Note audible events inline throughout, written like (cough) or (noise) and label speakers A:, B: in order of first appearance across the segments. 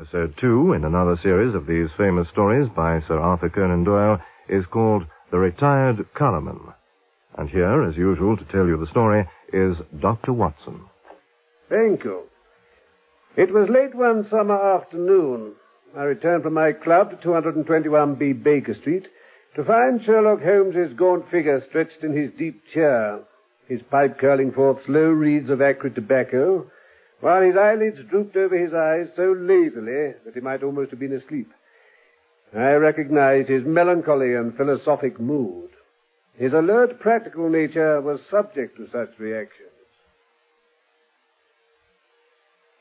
A: Episode 2 in another series of these famous stories by Sir Arthur Conan Doyle is called The Retired Colourman. And here, as usual, to tell you the story is Dr. Watson.
B: Thank you. It was late one summer afternoon. I returned from my club to 221B Baker Street to find Sherlock Holmes's gaunt figure stretched in his deep chair, his pipe curling forth slow wreaths of acrid tobacco, while his eyelids drooped over his eyes so lazily that he might almost have been asleep. I recognized his melancholy and philosophic mood. His alert, practical nature was subject to such reactions.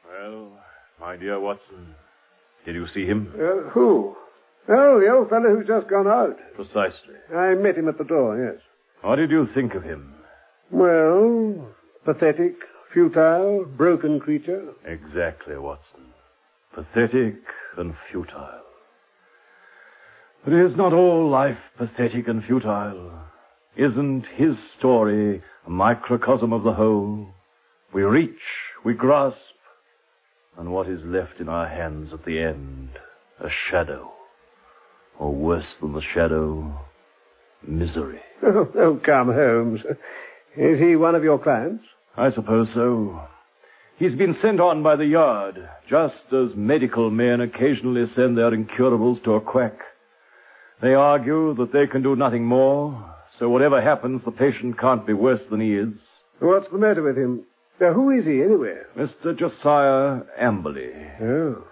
C: Well, my dear Watson, did you see him?
B: Uh, who? Oh, the old fellow who's just gone out.
C: Precisely.
B: I met him at the door, yes.
C: What did you think of him?
B: Well, pathetic, futile, broken creature.
C: Exactly, Watson. Pathetic and futile. But is not all life pathetic and futile? Isn't his story a microcosm of the whole? We reach, we grasp, and what is left in our hands at the end? A shadow. Or worse than the shadow, misery.
B: Oh, (laughs) oh, come, Holmes. Is he one of your clients?
C: I suppose so. He's been sent on by the yard, just as medical men occasionally send their incurables to a quack. They argue that they can do nothing more, so whatever happens, the patient can't be worse than he is.
B: What's the matter with him? Now, who is he, anyway?
C: Mr. Josiah Amberley.
B: Oh.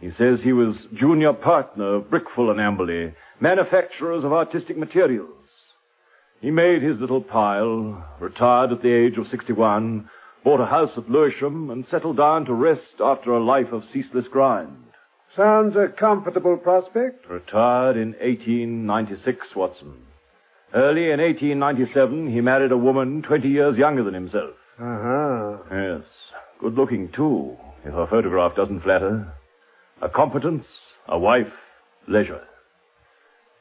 C: He says he was junior partner of Brickfall and Amberley, manufacturers of artistic materials. He made his little pile, retired at the age of 61, bought a house at Lewisham, and settled down to rest after a life of ceaseless grind.
B: Sounds a comfortable prospect.
C: Retired in 1896, Watson. Early in 1897, he married a woman 20 years younger than himself.
B: Uh-huh.
C: Yes. Good looking, too, if her photograph doesn't flatter. A competence, a wife, leisure.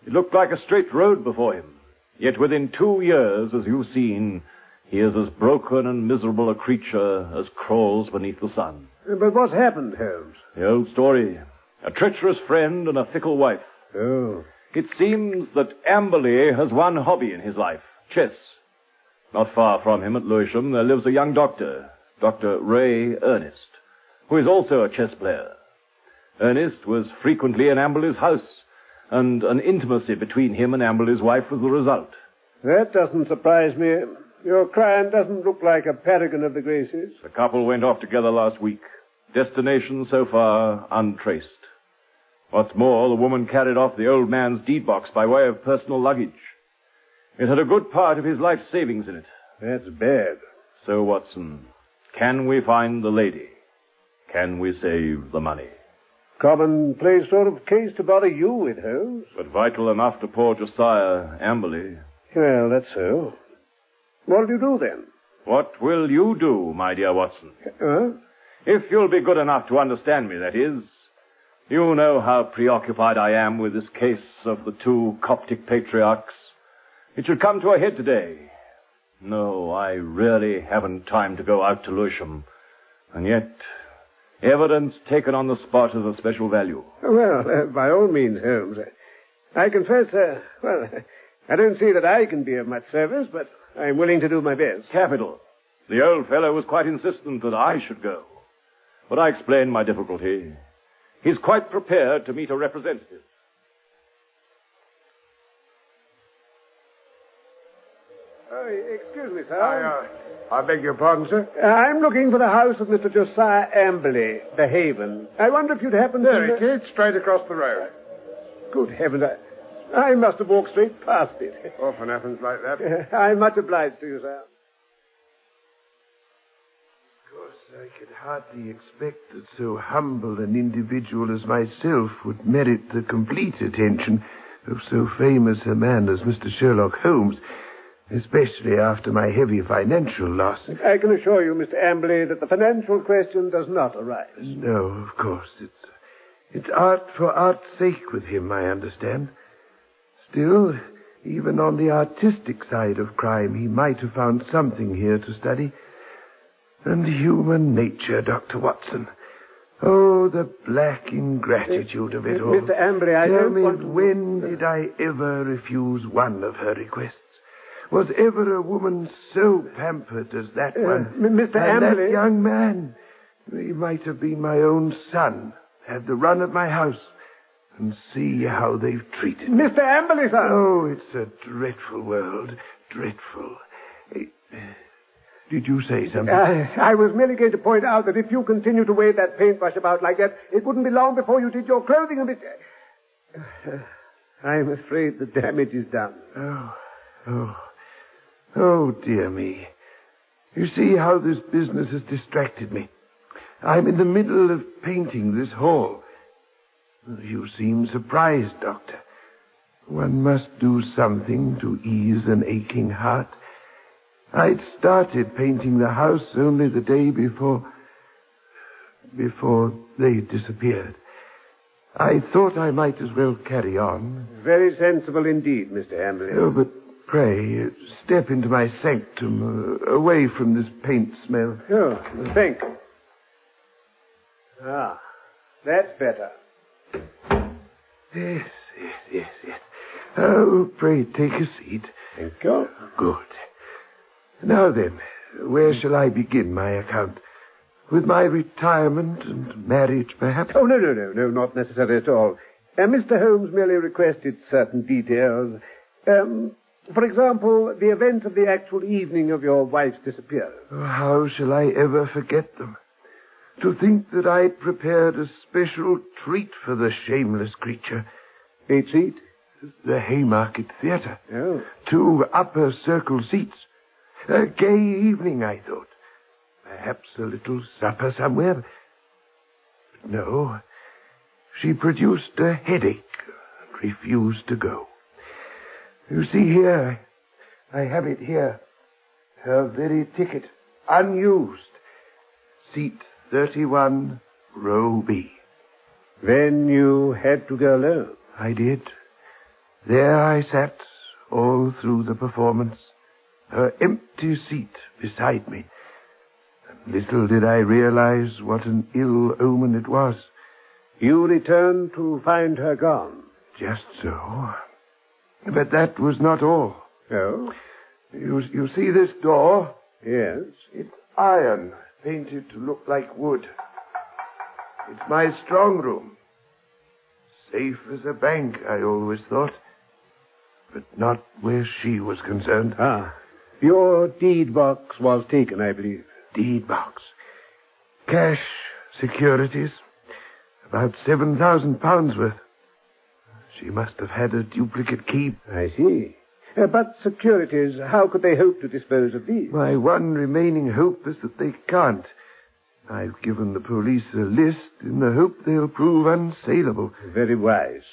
C: It looked like a straight road before him. Yet within two years, as you've seen, he is as broken and miserable a creature as crawls beneath the sun.
B: Uh, but what's happened, Holmes?
C: The old story. A treacherous friend and a fickle wife.
B: Oh.
C: It seems that Amberley has one hobby in his life, chess. Not far from him at Lewisham there lives a young doctor, Dr. Ray Ernest, who is also a chess player. Ernest was frequently in Amberley's house, and an intimacy between him and Amberley's wife was the result.
B: That doesn't surprise me. Your client doesn't look like a paragon of the graces.
C: The couple went off together last week. Destination so far untraced. What's more, the woman carried off the old man's deed box by way of personal luggage. It had a good part of his life savings in it.
B: That's bad.
C: So, Watson, can we find the lady? Can we save the money?
B: Commonplace sort of case to bother you with, Holmes.
C: But vital enough to poor Josiah Amberley.
B: Well, that's so. What'll you do then?
C: What will you do, my dear Watson?
B: Huh?
C: If you'll be good enough to understand me, that is. You know how preoccupied I am with this case of the two Coptic patriarchs. It should come to a head today. No, I really haven't time to go out to Lewisham. And yet, evidence taken on the spot has a special value.
B: Well, uh, by all means, Holmes. I confess, uh, well, I don't see that I can be of much service, but I'm willing to do my best.
C: Capital. The old fellow was quite insistent that I should go. But I explained my difficulty. He's quite prepared to meet a representative.
B: Oh, excuse me, sir.
D: I, uh, I beg your pardon, sir?
B: Uh, I'm looking for the house of Mr. Josiah Amberley, the Haven. I wonder if you'd happen to There
D: it is, straight across the road.
B: Good heavens, I, I must have walked straight past it. (laughs)
D: Often happens like that. (laughs)
B: I'm much obliged to you, sir.
E: Of course, I could hardly expect that so humble an individual as myself would merit the complete attention of so famous a man as Mr. Sherlock Holmes, especially after my heavy financial loss.
B: I can assure you, Mr. Amberley, that the financial question does not arise.
E: No, of course. It's, it's art for art's sake with him, I understand. Still, even on the artistic side of crime, he might have found something here to study. And human nature, Dr. Watson. Oh, the black ingratitude of it
B: Uh,
E: all.
B: Mr. Amberley, I
E: Tell
B: don't
E: me,
B: want to-
E: when did I ever refuse one of her requests? Was ever a woman so pampered as that
B: Uh,
E: one?
B: Mr.
E: And
B: Amberley-
E: that young man, he might have been my own son, had the run of my house, and see how they've treated me.
B: Mr. Amberley, sir!
E: Oh, it's a dreadful world, dreadful. Eh, Did you say something?
B: I, I was merely going to point out that if you continue to wave that paintbrush about like that, it wouldn't be long before you did your clothing a bit. I'm afraid the damage is done.
E: Oh, oh, oh, dear me. You see how this business has distracted me. I'm in the middle of painting this hall. You seem surprised, Doctor. One must do something to ease an aching heart. I'd started painting the house only the day before. before they disappeared. I thought I might as well carry on.
B: Very sensible indeed, Mr. Amberley.
E: Oh, but pray, step into my sanctum, uh, away from this paint smell.
B: Oh, thank you. Ah, that's better.
E: Yes, yes, yes, yes. Oh, pray take a seat.
B: Thank you.
E: Good. Now then, where shall I begin my account? With my retirement and marriage, perhaps?
B: Oh, no, no, no, no, not necessary at all. Uh, Mr. Holmes merely requested certain details. Um, for example, the events of the actual evening of your wife's disappearance.
E: Oh, How shall I ever forget them? To think that I'd prepared a special treat for the shameless creature.
B: A treat?
E: The Haymarket Theatre.
B: Oh.
E: Two upper circle seats. A gay evening, I thought. Perhaps a little supper somewhere. But no. She produced a headache and refused to go. You see here, I have it here. Her very ticket, unused. Seat 31, row B.
B: Then you had to go alone.
E: I did. There I sat all through the performance, her empty seat beside me. And little did I realize what an ill omen it was.
B: You returned to find her gone.
E: Just so. But that was not all.
B: Oh?
E: You, you see this door?
B: Yes.
E: It's iron, painted to look like wood. It's my strong room. Safe as a bank, I always thought. But not where she was concerned.
B: Ah. Your deed box was taken, I believe.
E: Deed box. Cash, securities. About seven thousand pounds worth. She must have had a duplicate key.
B: I see. Uh, but securities, how could they hope to dispose of these?
E: My one remaining hope is that they can't. I've given the police a list in the hope they'll prove unsaleable.
B: Very wise.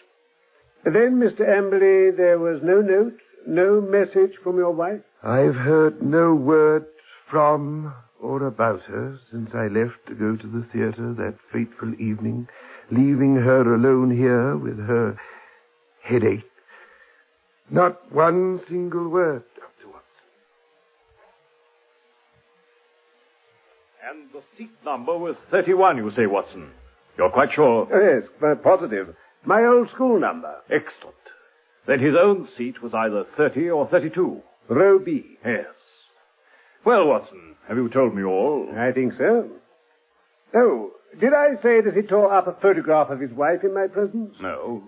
B: Then, Mr. Amberley, there was no note, no message from your wife?
E: I've heard no word from or about her since I left to go to the theater that fateful evening, leaving her alone here with her headache. Not one single word, Dr. Watson.
C: And the seat number was 31, you say, Watson. You're quite sure?
B: Yes, quite positive. My old school number.
C: Excellent. Then his own seat was either 30 or 32.
B: Row B.
C: Yes. Well, Watson, have you told me all?
B: I think so. Oh, did I say that he tore up a photograph of his wife in my presence?
C: No.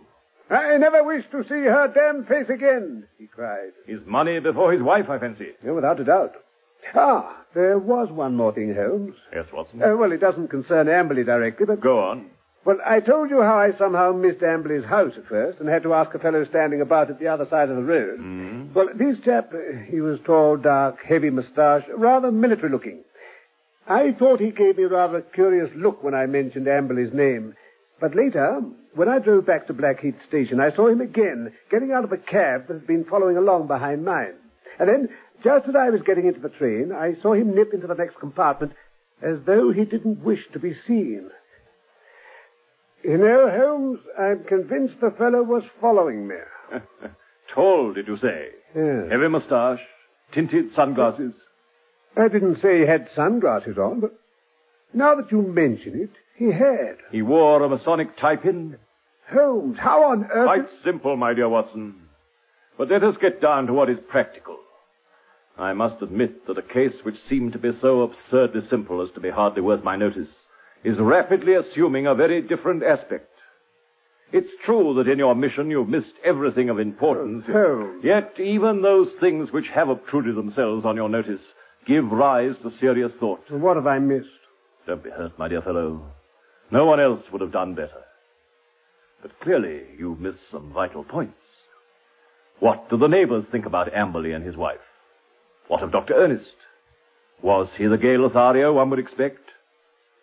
B: I never wish to see her damned face again, he cried.
C: His money before his wife, I fancy.
B: Yeah, without a doubt. Ah, there was one more thing, Holmes.
C: Yes, Watson.
B: Uh, well, it doesn't concern Amberley directly, but...
C: Go on.
B: Well, I told you how I somehow missed Amberley's house at first and had to ask a fellow standing about at the other side of the road.
C: Mm.
B: Well, this chap, uh, he was tall, dark, heavy moustache, rather military looking. I thought he gave me rather a curious look when I mentioned Amberley's name. But later, when I drove back to Blackheath Station, I saw him again, getting out of a cab that had been following along behind mine. And then, just as I was getting into the train, I saw him nip into the next compartment as though he didn't wish to be seen. You know, Holmes, I'm convinced the fellow was following me. (laughs)
C: Tall, did you say?
B: Yes.
C: Heavy moustache, tinted sunglasses.
B: I didn't say he had sunglasses on, but now that you mention it, he had.
C: He wore a Masonic tie-pin.
B: Holmes, how on earth...
C: Quite simple, my dear Watson. But let us get down to what is practical. I must admit that a case which seemed to be so absurdly simple as to be hardly worth my notice is rapidly assuming a very different aspect. It's true that in your mission you've missed everything of importance.
B: Uh, Holmes.
C: Yet even those things which have obtruded themselves on your notice give rise to serious thought.
B: What have I missed?
C: Don't be hurt, my dear fellow. No one else would have done better. But clearly you've missed some vital points. What do the neighbors think about Amberley and his wife? What of Dr. Ernest? Was he the gay Lothario one would expect?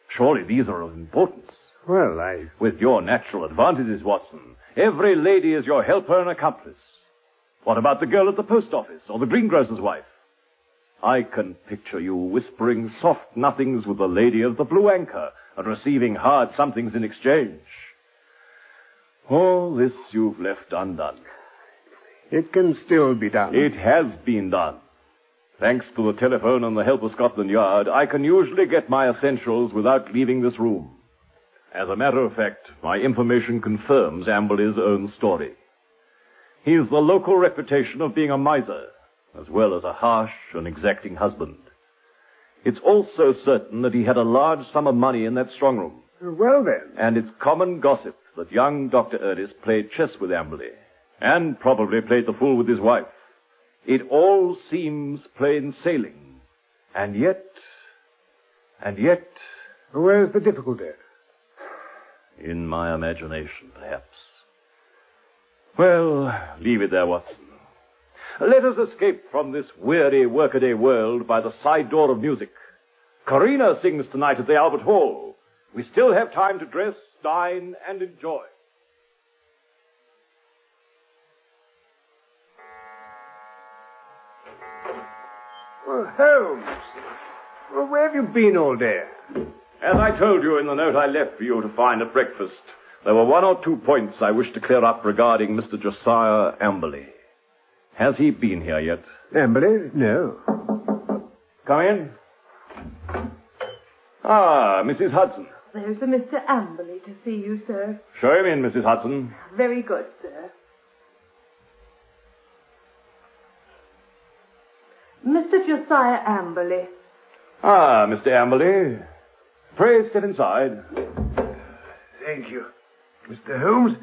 C: Surely these are of importance.
B: Well, I...
C: With your natural advantages, Watson, every lady is your helper and accomplice. What about the girl at the post office or the greengrocer's wife? I can picture you whispering soft nothings with the lady of the blue anchor and receiving hard somethings in exchange. All this you've left undone.
B: It can still be done.
C: It has been done. Thanks to the telephone and the help of Scotland Yard, I can usually get my essentials without leaving this room. As a matter of fact, my information confirms Amberley's own story. He the local reputation of being a miser, as well as a harsh and exacting husband. It's also certain that he had a large sum of money in that strong room, uh,
B: Well, then.
C: and it's common gossip that young Dr. Ernest played chess with Amberley, and probably played the fool with his wife. It all seems plain sailing. And yet, and yet,
B: Where's the difficulty?
C: in my imagination, perhaps. Well, leave it there, Watson. Let us escape from this weary workaday world by the side door of music. Carina sings tonight at the Albert Hall. We still have time to dress, dine, and enjoy.
B: Well, Holmes. Well, where have you been all day?
C: As I told you in the note I left for you to find at breakfast, there were one or two points I wished to clear up regarding Mr. Josiah Amberley. Has he been here yet?
B: Amberley? No.
C: Come in. Ah, Mrs. Hudson.
F: There's a Mr. Amberley to see you, sir.
C: Show him in, Mrs. Hudson.
F: Very good, sir. Mr. Josiah Amberley.
C: Ah, Mr. Amberley. Pray step inside.
E: Thank you. Mr. Holmes,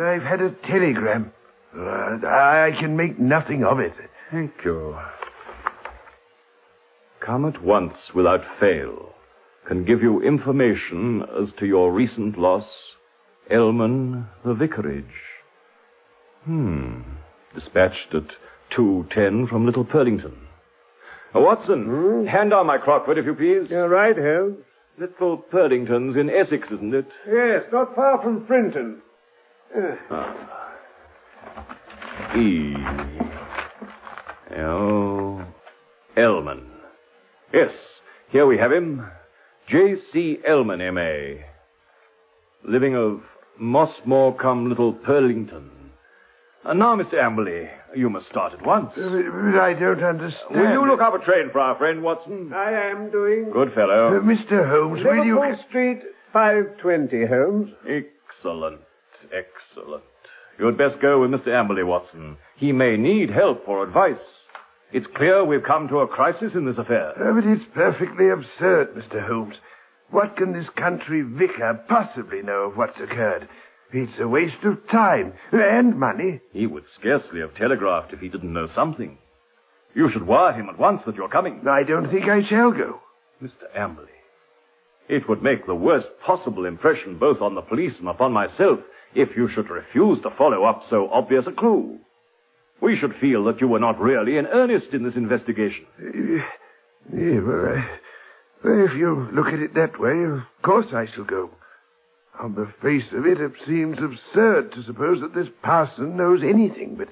E: I've had a telegram. Uh, I can make nothing of it.
C: Thank you. Come at once without fail. Can give you information as to your recent loss Elman, the vicarage. Hmm. Dispatched at 2.10 from Little Purlington. Uh, Watson, hand on my Crockford, if you please.
B: You're right, Holmes.
C: Little Purlington's in Essex, isn't it?
B: Yes, not far from Frinton.
C: E. L. Elman. Yes, here we have him. J.C. Elman, M.A. Living of Mossmore cum Little Purlington. And now, Mr. Amberley, you must start at once.
E: Uh, But I don't understand.
C: Will you look up a train for our friend, Watson?
B: I am doing.
C: Good
E: Uh,
C: fellow.
E: Mr. Holmes, will you...
B: Liverpool Street, 520, Holmes.
C: Excellent, excellent. You had best go with Mr. Amberley, Watson. He may need help or advice. It's clear we've come to a crisis in this affair.
E: Uh, but it's perfectly absurd, Mr. Holmes. What can this country vicar possibly know of what's occurred? It's a waste of time and money.
C: He would scarcely have telegraphed if he didn't know something. You should wire him at once that you're coming.
E: I don't think I shall go.
C: Mr. Amberley, it would make the worst possible impression both on the police and upon myself if you should refuse to follow up so obvious a clue. We should feel that you were not really in earnest in this investigation.
E: Uh, yeah, well, I- well, if you look at it that way, of course I shall go. On the face of it, it seems absurd to suppose that this parson knows anything, but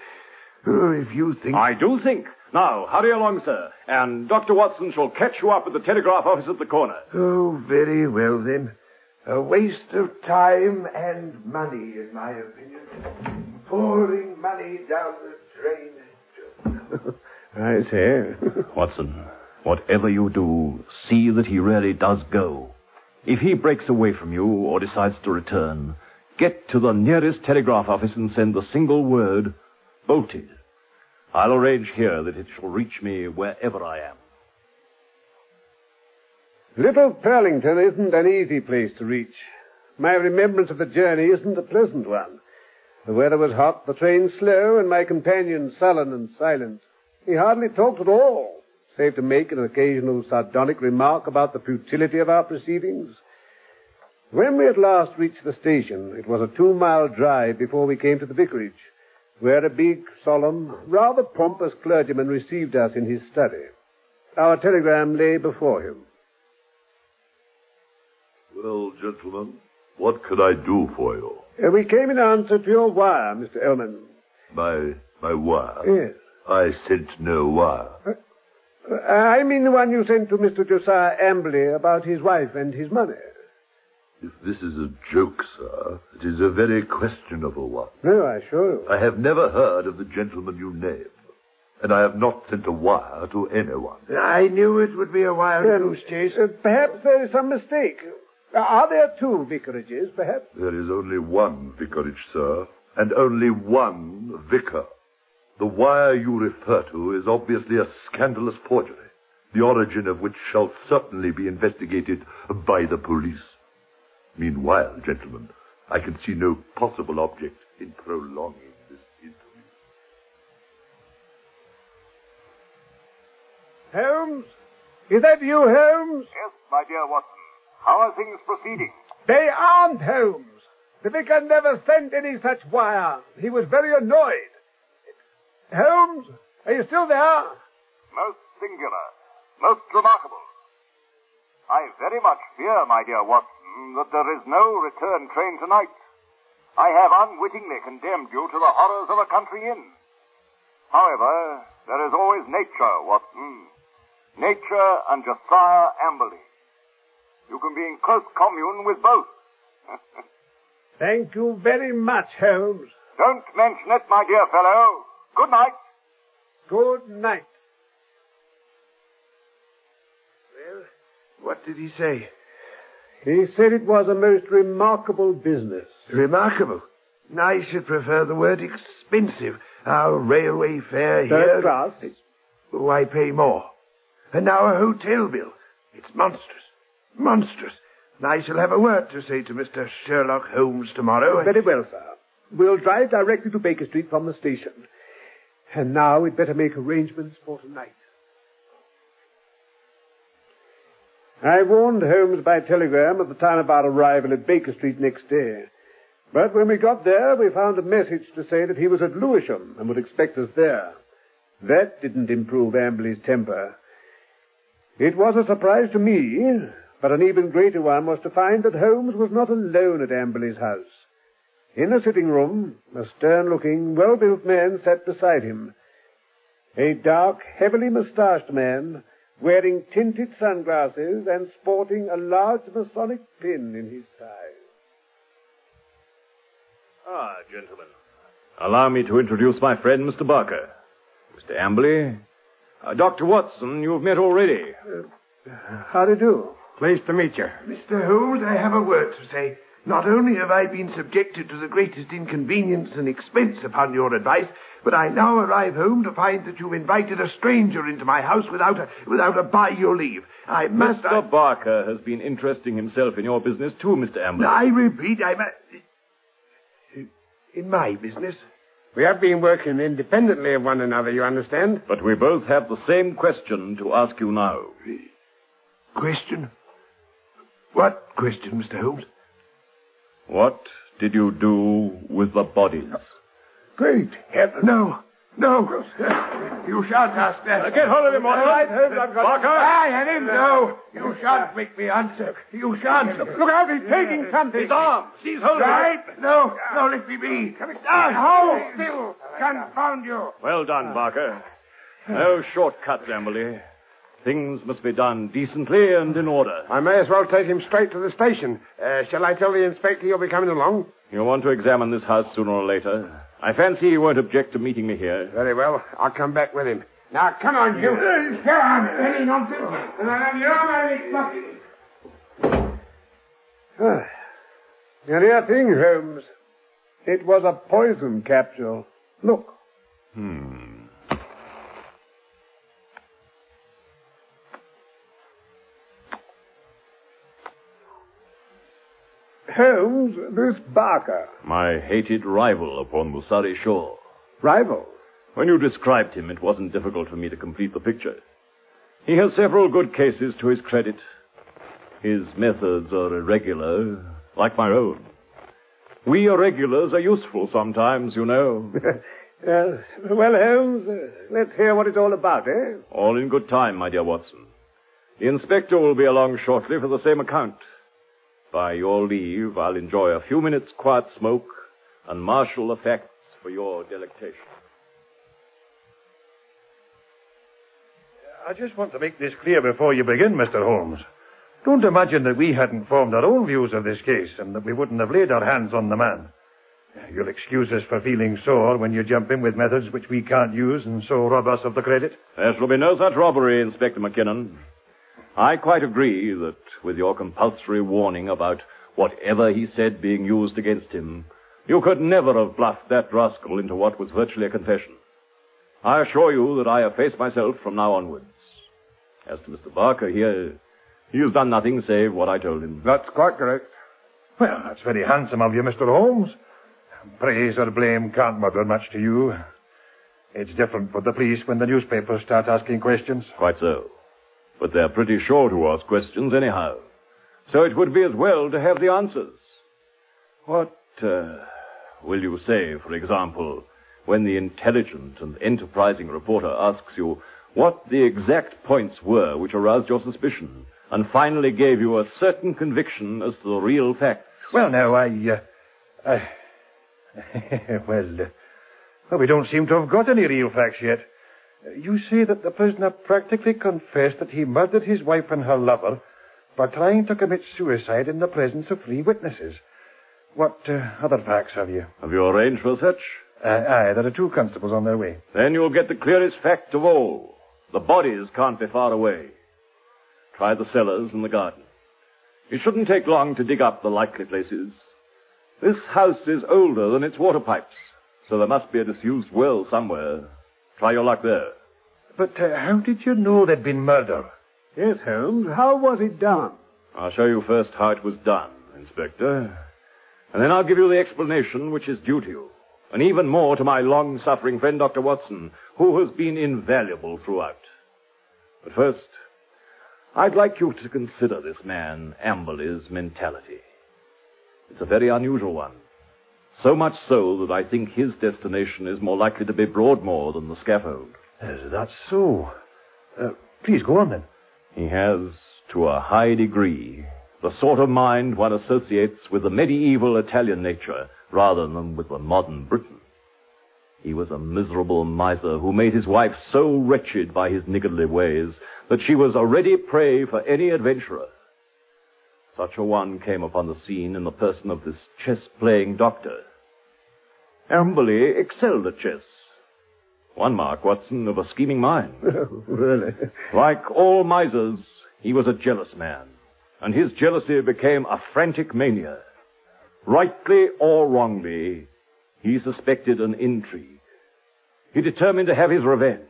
E: oh, if you think...
C: I do think. Now, hurry along, sir, and Dr. Watson shall catch you up at the telegraph office at the corner.
E: Oh, very well then. A waste of time and money, in my opinion. Pouring money down the drain. (laughs)
B: I say. (laughs)
C: Watson, whatever you do, see that he really does go. If he breaks away from you or decides to return, get to the nearest telegraph office and send the single word, bolted. I'll arrange here that it shall reach me wherever I am.
B: Little Purlington isn't an easy place to reach. My remembrance of the journey isn't a pleasant one. The weather was hot, the train slow, and my companion sullen and silent. He hardly talked at all, save to make an occasional sardonic remark about the futility of our proceedings. When we at last reached the station, it was a two-mile drive before we came to the vicarage, where a big, solemn, rather pompous clergyman received us in his study. Our telegram lay before him.
G: Well, gentlemen, what could I do for you?
B: Uh, we came in answer to your wire, Mr. Elman.
G: My my wire?
B: Yes.
G: I sent no wire.
B: Uh, I mean the one you sent to Mr. Josiah Amberley about his wife and his money.
G: If this is a joke, sir, it is a very questionable one.
B: No, I assure you.
G: I have never heard of the gentleman you name, and I have not sent a wire to anyone.
E: I knew it would be a wire
B: Then,
E: goose chase.
B: uh, perhaps there is some mistake. Are there two vicarages, perhaps?
G: There is only one vicarage, sir, and only one vicar. The wire you refer to is obviously a scandalous forgery, the origin of which shall certainly be investigated by the police. Meanwhile, gentlemen, I can see no possible object in prolonging this interview.
B: Holmes? Is that you, Holmes?
D: Yes, my dear Watson. How are things proceeding?
B: They aren't, Holmes. The vicar never sent any such wire. He was very annoyed. Holmes, are you still there?
D: Most singular. Most remarkable. I very much fear, my dear Watson, that there is no return train tonight. I have unwittingly condemned you to the horrors of a country inn. However, there is always nature, Watson. Nature and Josiah Amberley. You can be in close commune with both. (laughs)
B: Thank you very much, Holmes.
D: Don't mention it, my dear fellow. Good night.
B: Good night.
E: Well, what did he say?
B: He said it was a most remarkable business.
E: Remarkable. I should prefer the word expensive. Our railway fare here.
B: Third class.
E: Why pay more? And now a hotel bill. It's monstrous. Monstrous. I shall have a word to say to Mr. Sherlock Holmes tomorrow.
B: Very well, sir. We'll drive directly to Baker Street from the station. And now we'd better make arrangements for tonight. I warned Holmes by telegram at the time of our arrival at Baker Street next day. But when we got there, we found a message to say that he was at Lewisham and would expect us there. That didn't improve Amberley's temper. It was a surprise to me, but an even greater one was to find that Holmes was not alone at Amberley's house. In the sitting room, a stern-looking, well-built man sat beside him. A dark, heavily moustached man, wearing tinted sunglasses and sporting a large Masonic pin in his tie.
C: Ah, gentlemen. Allow me to introduce my friend, Mr. Barker. Mr. Amberley. Uh, Dr. Watson, you've met already.
B: Uh, how do you do?
H: Pleased to meet you.
E: Mr. Holmes, I have a word to say. Not only have I been subjected to the greatest inconvenience and expense upon your advice, but I now arrive home to find that you've invited a stranger into my house without a without a by your leave. I must.
C: Mr.
E: I,
C: Barker has been interesting himself in your business too, Mr. Amberley.
E: I repeat, I must. In my business.
H: We have been working independently of one another, you understand?
C: But we both have the same question to ask you now.
E: Question? What question, Mr. Holmes?
C: What did you do with the bodies?
E: Great heaven. No. No. You shan't ask that.
C: Uh, get hold of him, Watson.
E: All right, Holmes, I've got
C: Barker.
E: I had him. No. You shan't make me answer. You shan't.
H: Look out, he's taking something.
C: His arm. Seize hold of him.
E: Right. No. No, let me be.
H: Ah, hold still. Confound you.
C: Well done, Barker. No shortcuts, Amberley. Things must be done decently and in order.
H: I may as well take him straight to the station. Uh, shall I tell the inspector you'll be coming along?
C: You'll want to examine this house sooner or later. I fancy you won't object to meeting me here.
H: Very well. I'll come back with him. Now, come on, you. Go on, any nonsense. And I'll have your money bucket.
B: Ah. And here thing, Holmes. It was a poison capsule. Look.
C: Hmm.
B: Holmes, this Barker.
C: My hated rival upon the Surrey shore.
B: Rival?
C: When you described him, it wasn't difficult for me to complete the picture. He has several good cases to his credit. His methods are irregular, like my own. We irregulars are useful sometimes, you know. (laughs)
B: Uh, well, Holmes, uh, let's hear what it's all about, eh?
C: All in good time, my dear Watson. The inspector will be along shortly for the same account. By your leave, I'll enjoy a few minutes' quiet smoke and marshal effects for your delectation.
I: I just want to make this clear before you begin, Mr. Holmes. Don't imagine that we hadn't formed our own views of this case and that we wouldn't have laid our hands on the man. You'll excuse us for feeling sore when you jump in with methods which we can't use and so rob us of the credit.
C: There shall be no such robbery, Inspector MacKinnon. I quite agree that with your compulsory warning about whatever he said being used against him, you could never have bluffed that rascal into what was virtually a confession. I assure you that I efface myself from now onwards. As to Mr. Barker here, he uh, has done nothing save what I told him.
H: That's quite correct.
I: Well, that's very handsome of you, Mr. Holmes. Praise or blame can't matter much to you. It's different for the police when the newspapers start asking questions.
C: Quite so. But they're pretty sure to ask questions anyhow. So it would be as well to have the answers. What uh, will you say, for example, when the intelligent and enterprising reporter asks you what the exact points were which aroused your suspicion and finally gave you a certain conviction as to the real facts?
I: Well, no, I, uh, I, (laughs) well, uh, well, we don't seem to have got any real facts yet. You say that the prisoner practically confessed that he murdered his wife and her lover by trying to commit suicide in the presence of three witnesses. What uh, other facts have you?
C: Have you arranged for such?
I: Uh, aye, there are two constables on their way.
C: Then you'll get the clearest fact of all. The bodies can't be far away. Try the cellars and the garden. It shouldn't take long to dig up the likely places. This house is older than its water pipes, so there must be a disused well somewhere. Try your luck there.
I: But uh, how did you know there'd been murder?
B: Yes, Holmes. How was it done?
C: I'll show you first how it was done, Inspector. And then I'll give you the explanation which is due to you. And even more to my long-suffering friend, Dr. Watson, who has been invaluable throughout. But first, I'd like you to consider this man, Amberley's mentality. It's a very unusual one. So much so that I think his destination is more likely to be Broadmoor than the scaffold.
I: Is that so? Uh, please go on then.
C: He has, to a high degree, the sort of mind one associates with the medieval Italian nature rather than with the modern Briton. He was a miserable miser who made his wife so wretched by his niggardly ways that she was a ready prey for any adventurer. Such a one came upon the scene in the person of this chess-playing doctor. Amberley excelled at chess. One mark, Watson, of a scheming mind.
B: Oh, (laughs) really?
C: Like all misers, he was a jealous man, and his jealousy became a frantic mania. Rightly or wrongly, he suspected an intrigue. He determined to have his revenge,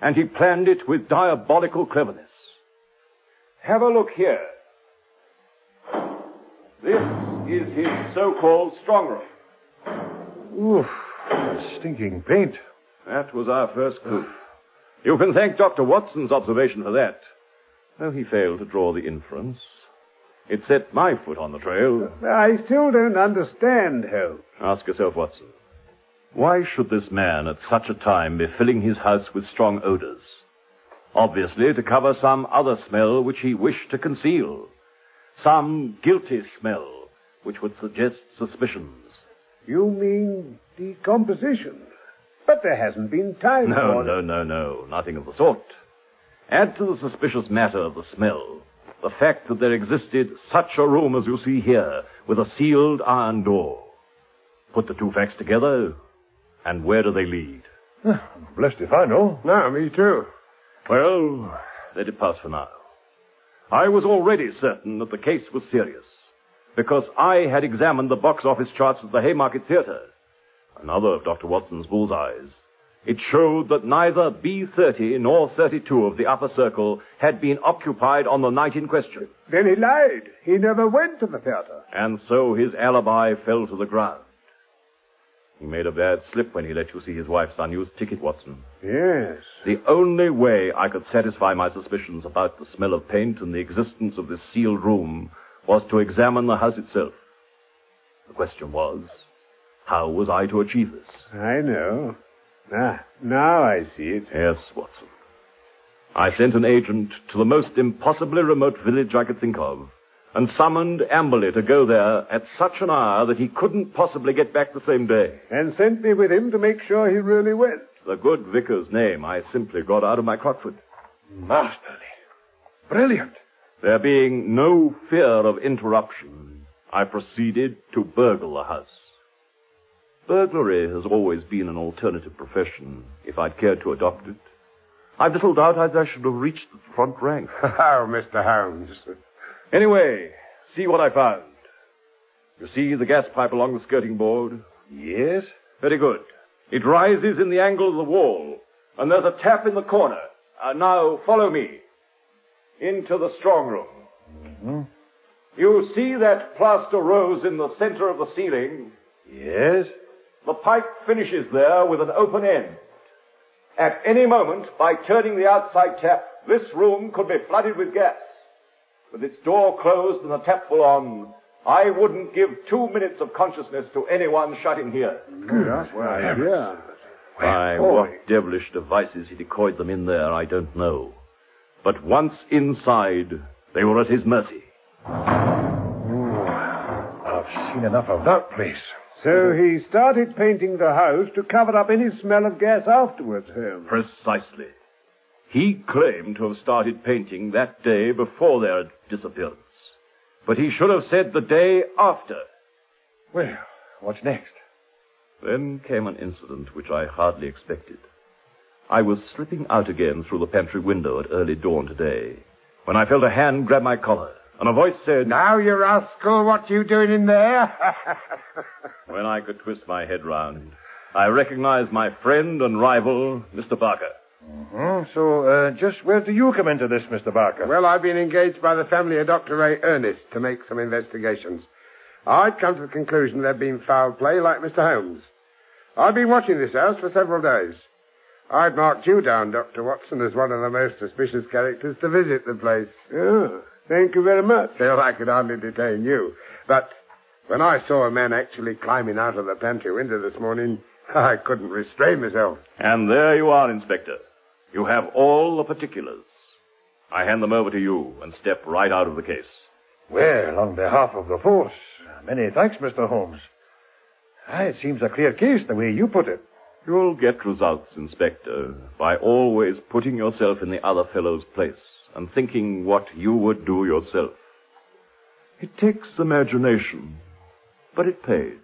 C: and he planned it with diabolical cleverness. Have a look here. This is his so-called strong room.
I: Oof, stinking paint.
C: That was our first clue. You can thank Dr. Watson's observation for that. Though he failed to draw the inference, it set my foot on the trail.
B: I still don't understand, Holmes.
C: Ask yourself, Watson. Why should this man at such a time be filling his house with strong odors? Obviously to cover some other smell which he wished to conceal. Some guilty smell which would suggest suspicions.
B: You mean decomposition? But there hasn't been time
C: No,
B: for
C: no, no, no. Nothing of the sort. Add to the suspicious matter of the smell the fact that there existed such a room as you see here, with a sealed iron door. Put the two facts together, and where do they lead?
I: Ah, blessed if I know.
E: No, me too.
C: Well, let it pass for now. I was already certain that the case was serious, because I had examined the box office charts at the Haymarket Theatre, another of Dr. Watson's bullseyes. It showed that neither B30 nor 32 of the upper circle had been occupied on the night in question.
B: Then he lied. He never went to the theater.
C: And so his alibi fell to the ground. He made a bad slip when he let you see his wife's unused ticket, Watson.
B: Yes.
C: The only way I could satisfy my suspicions about the smell of paint and the existence of this sealed room was to examine the house itself. The question was, how was I to achieve this?
B: I know. Ah, now I see it.
C: Yes, Watson. I sent an agent to the most impossibly remote village I could think of, and summoned Amberley to go there at such an hour that he couldn't possibly get back the same day.
B: And sent me with him to make sure he really went.
C: The good vicar's name I simply got out of my Crockford.
I: Masterly. Brilliant.
C: There being no fear of interruption, I proceeded to burgle the house. Burglary has always been an alternative profession, if I'd cared to adopt it. I've little doubt I should have reached the front rank. (laughs)
E: Oh, Mr. Holmes.
C: Anyway, see what I found. You see the gas pipe along the skirting board?
I: Yes?
C: Very good. It rises in the angle of the wall, and there's a tap in the corner. Uh, now, follow me. Into the strong room.
I: Mm-hmm.
C: You see that plaster rose in the center of the ceiling?
I: Yes?
C: The pipe finishes there with an open end. At any moment, by turning the outside tap, this room could be flooded with gas. With its door closed and the tap full on, I wouldn't give two minutes of consciousness to anyone shut in here.
B: Well, yeah.
C: By what devilish devices he decoyed them in there, I don't know. But once inside, they were at his mercy.
I: Oh, I've seen enough of that place.
B: So he started painting the house to cover up any smell of gas afterwards, Holmes.
C: Precisely. He claimed to have started painting that day before their disappearance. But he should have said the day after.
I: Well, what's next?
C: Then came an incident which I hardly expected. I was slipping out again through the pantry window at early dawn today when I felt a hand grab my collar and a voice said,
E: Now, you rascal, what you doing in there? (laughs)
C: When I could twist my head round, I recognized my friend and rival, Mr. Barker.
I: hmm So, uh, just where do you come into this, Mr. Barker?
E: well, I've been engaged by the family of Dr. Ray Ernest to make some investigations. I'd come to the conclusion there'd been foul play like Mr. Holmes. I've been watching this house for several days. I'd marked you down, Dr. Watson, as one of the most suspicious characters to visit the place.
B: Oh, thank you very much.
E: Still, I could hardly detain you. But
H: When I saw a man actually climbing out of the pantry window this morning, (laughs) I couldn't restrain myself.
C: And there you are, Inspector. You have all the particulars. I hand them over to you and step right out of the case.
I: Well, on behalf of the force, many thanks, Mr. Holmes. Ah, it seems a clear case the way you put it.
C: You'll get results, Inspector, by always putting yourself in the other fellow's place and thinking what you would do yourself. It takes imagination, but it pays.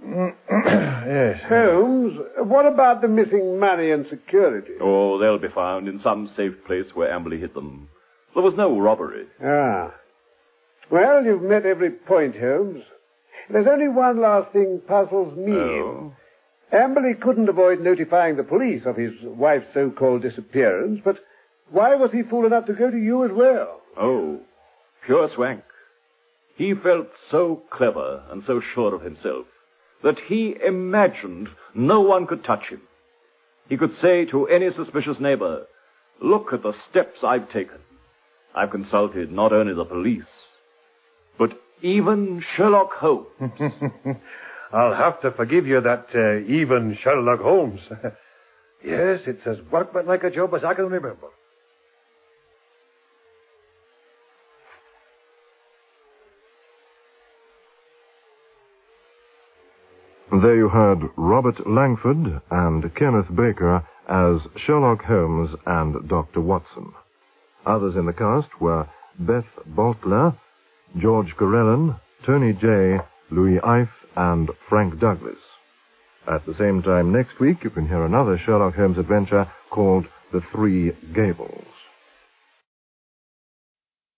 C: (clears throat)
I: yes.
B: Holmes, what about the missing money and security?
C: Oh, they'll be found in some safe place where Amberley hid them. There was no robbery.
B: Ah. Well, you've met every point, Holmes. There's only one last thing puzzles me.
C: Oh?
B: Amberley couldn't avoid notifying the police of his wife's so-called disappearance, but why was he fool enough to go to you as well?
C: Oh, pure swank. He felt so clever and so sure of himself that he imagined no one could touch him. He could say to any suspicious neighbor, look at the steps I've taken. I've consulted not only the police, but even Sherlock Holmes. (laughs)
I: I'll have to forgive you that uh, even Sherlock Holmes. (laughs) yes, it's as workmanlike a job as I can remember.
A: There you heard Robert Langford and Kenneth Baker as Sherlock Holmes and Dr. Watson. Others in the cast were Beth Boltler, George Corellin, Tony Jay, Louis Ife, and Frank Douglas. At the same time next week, you can hear another Sherlock Holmes adventure called The Three Gables.